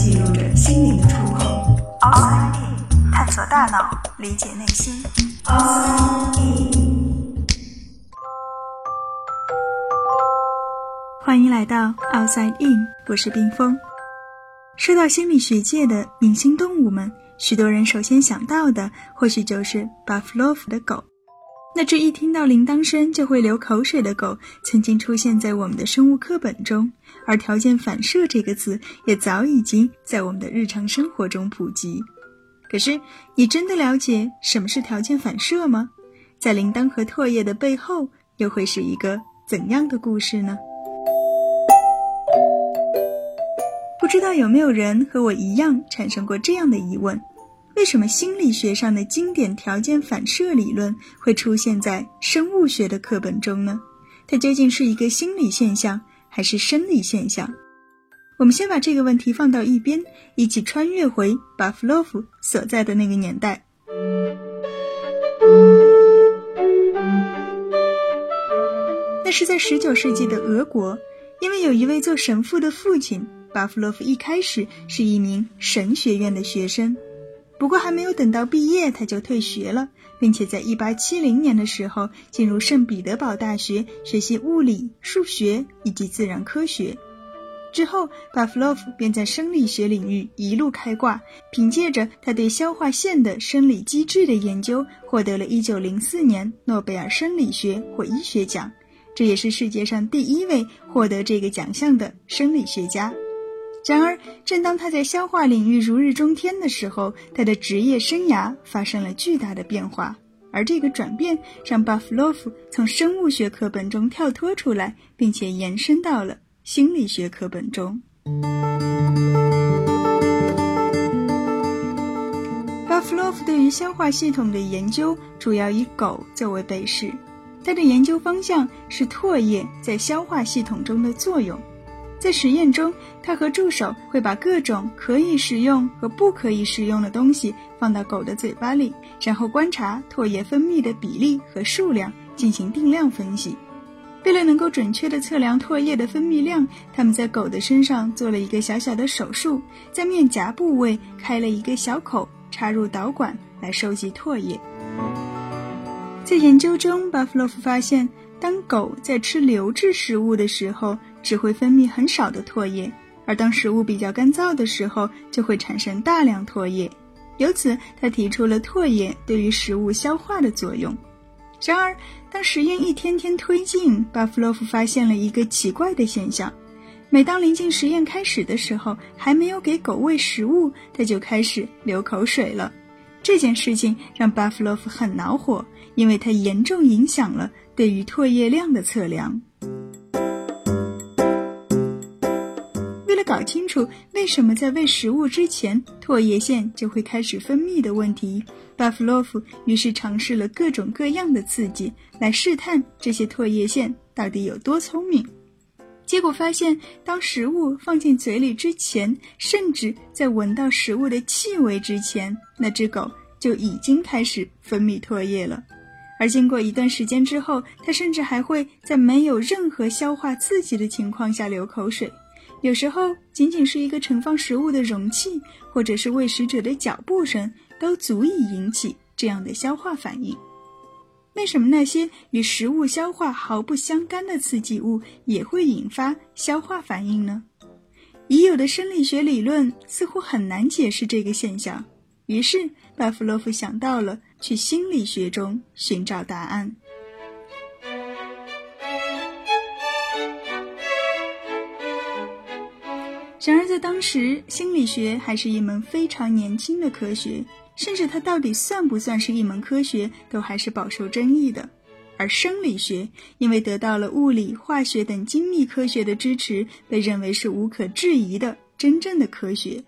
记录着心灵的触碰。Outside In，探索大脑，理解内心。Outside In，欢迎来到 Outside In，我是冰峰。说到心理学界的明星动物们，许多人首先想到的或许就是巴甫洛夫的狗。那只一听到铃铛声就会流口水的狗，曾经出现在我们的生物课本中，而条件反射这个词也早已经在我们的日常生活中普及。可是，你真的了解什么是条件反射吗？在铃铛和唾液的背后，又会是一个怎样的故事呢？不知道有没有人和我一样产生过这样的疑问？为什么心理学上的经典条件反射理论会出现在生物学的课本中呢？它究竟是一个心理现象还是生理现象？我们先把这个问题放到一边，一起穿越回巴甫洛夫所在的那个年代。那是在十九世纪的俄国，因为有一位做神父的父亲，巴甫洛夫一开始是一名神学院的学生。不过还没有等到毕业，他就退学了，并且在1870年的时候进入圣彼得堡大学学习物理、数学以及自然科学。之后，巴甫洛夫便在生理学领域一路开挂，凭借着他对消化腺的生理机制的研究，获得了一九零四年诺贝尔生理学或医学奖。这也是世界上第一位获得这个奖项的生理学家。然而，正当他在消化领域如日中天的时候，他的职业生涯发生了巨大的变化。而这个转变让巴甫洛夫从生物学课本中跳脱出来，并且延伸到了心理学课本中。巴甫洛夫对于消化系统的研究主要以狗作为背试，他的研究方向是唾液在消化系统中的作用。在实验中，他和助手会把各种可以食用和不可以食用的东西放到狗的嘴巴里，然后观察唾液分泌的比例和数量，进行定量分析。为了能够准确地测量唾液的分泌量，他们在狗的身上做了一个小小的手术，在面颊部位开了一个小口，插入导管来收集唾液。在研究中，巴甫洛夫发现，当狗在吃流质食物的时候，只会分泌很少的唾液，而当食物比较干燥的时候，就会产生大量唾液。由此，他提出了唾液对于食物消化的作用。然而，当实验一天天推进，巴甫洛夫发现了一个奇怪的现象：每当临近实验开始的时候，还没有给狗喂食物，它就开始流口水了。这件事情让巴甫洛夫很恼火，因为它严重影响了对于唾液量的测量。为了搞清楚为什么在喂食物之前唾液腺就会开始分泌的问题，巴甫洛夫于是尝试了各种各样的刺激来试探这些唾液腺到底有多聪明。结果发现，当食物放进嘴里之前，甚至在闻到食物的气味之前，那只狗就已经开始分泌唾液了。而经过一段时间之后，它甚至还会在没有任何消化刺激的情况下流口水。有时候，仅仅是一个盛放食物的容器，或者是喂食者的脚步声，都足以引起这样的消化反应。为什么那些与食物消化毫不相干的刺激物也会引发消化反应呢？已有的生理学理论似乎很难解释这个现象。于是，巴甫洛夫想到了去心理学中寻找答案。然而，在当时，心理学还是一门非常年轻的科学，甚至它到底算不算是一门科学，都还是饱受争议的。而生理学因为得到了物理、化学等精密科学的支持，被认为是无可置疑的真正的科学。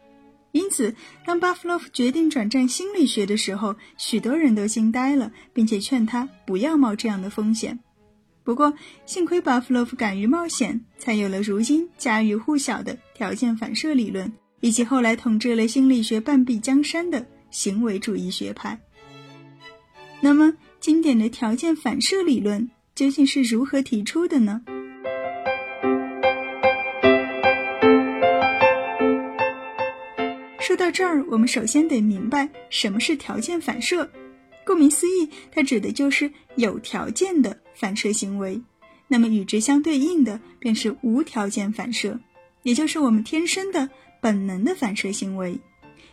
因此，当巴甫洛夫决定转战心理学的时候，许多人都惊呆了，并且劝他不要冒这样的风险。不过，幸亏巴甫洛夫敢于冒险，才有了如今家喻户晓的条件反射理论，以及后来统治了心理学半壁江山的行为主义学派。那么，经典的条件反射理论究竟是如何提出的呢？说到这儿，我们首先得明白什么是条件反射。顾名思义，它指的就是有条件的反射行为。那么与之相对应的便是无条件反射，也就是我们天生的本能的反射行为。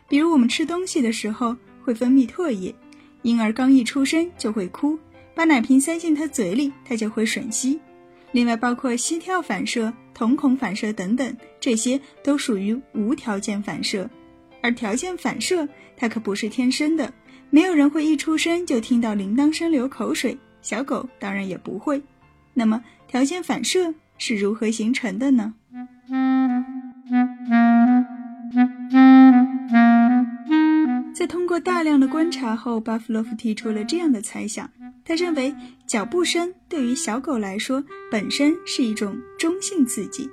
比如我们吃东西的时候会分泌唾液，婴儿刚一出生就会哭，把奶瓶塞进他嘴里，他就会吮吸。另外，包括膝跳反射、瞳孔反射等等，这些都属于无条件反射。而条件反射，它可不是天生的，没有人会一出生就听到铃铛声流口水，小狗当然也不会。那么，条件反射是如何形成的呢？在通过大量的观察后，巴甫洛夫提出了这样的猜想。他认为，脚步声对于小狗来说本身是一种中性刺激，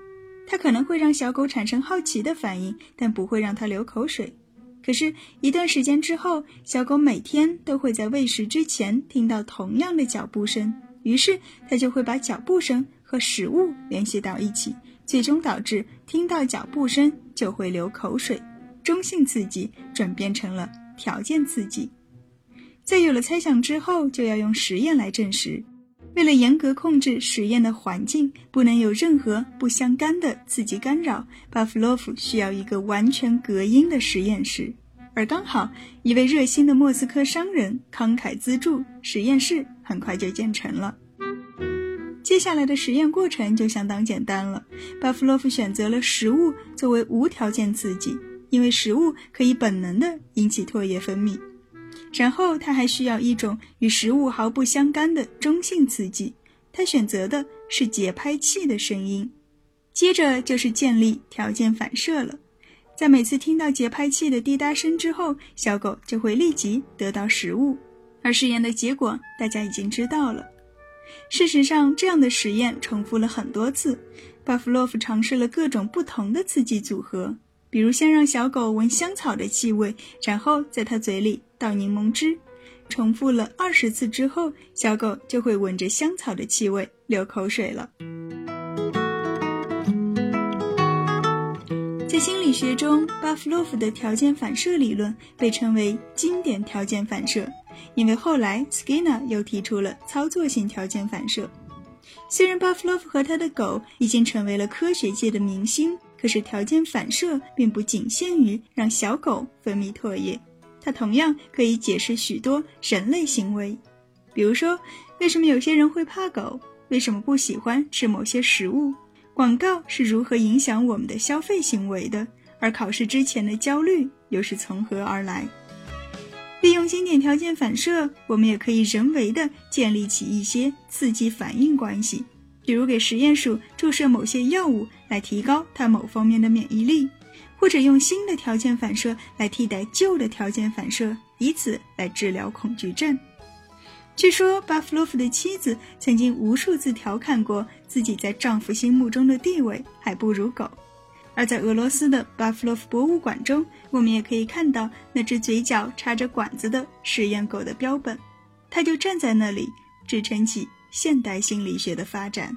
它可能会让小狗产生好奇的反应，但不会让它流口水。可是，一段时间之后，小狗每天都会在喂食之前听到同样的脚步声，于是它就会把脚步声和食物联系到一起，最终导致听到脚步声就会流口水。中性刺激转变成了条件刺激。在有了猜想之后，就要用实验来证实。为了严格控制实验的环境，不能有任何不相干的刺激干扰，巴甫洛夫需要一个完全隔音的实验室。而刚好一位热心的莫斯科商人慷慨资助，实验室很快就建成了。接下来的实验过程就相当简单了。巴甫洛夫选择了食物作为无条件刺激，因为食物可以本能的引起唾液分泌。然后他还需要一种与食物毫不相干的中性刺激，他选择的是节拍器的声音。接着就是建立条件反射了，在每次听到节拍器的滴答声之后，小狗就会立即得到食物。而实验的结果大家已经知道了。事实上，这样的实验重复了很多次，巴甫洛夫尝试了各种不同的刺激组合。比如，先让小狗闻香草的气味，然后在它嘴里倒柠檬汁，重复了二十次之后，小狗就会闻着香草的气味流口水了。在心理学中，巴甫洛夫的条件反射理论被称为经典条件反射，因为后来 Skinner 又提出了操作性条件反射。虽然巴甫洛夫和他的狗已经成为了科学界的明星。可是，条件反射并不仅限于让小狗分泌唾液，它同样可以解释许多人类行为。比如说，为什么有些人会怕狗？为什么不喜欢吃某些食物？广告是如何影响我们的消费行为的？而考试之前的焦虑又是从何而来？利用经典条件反射，我们也可以人为的建立起一些刺激反应关系。比如给实验鼠注射某些药物来提高它某方面的免疫力，或者用新的条件反射来替代旧的条件反射，以此来治疗恐惧症。据说巴甫洛夫的妻子曾经无数次调侃过自己在丈夫心目中的地位还不如狗。而在俄罗斯的巴甫洛夫博物馆中，我们也可以看到那只嘴角插着管子的实验狗的标本，它就站在那里支撑起。现代心理学的发展，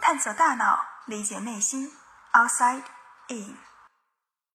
探索大脑，理解内心，outside in。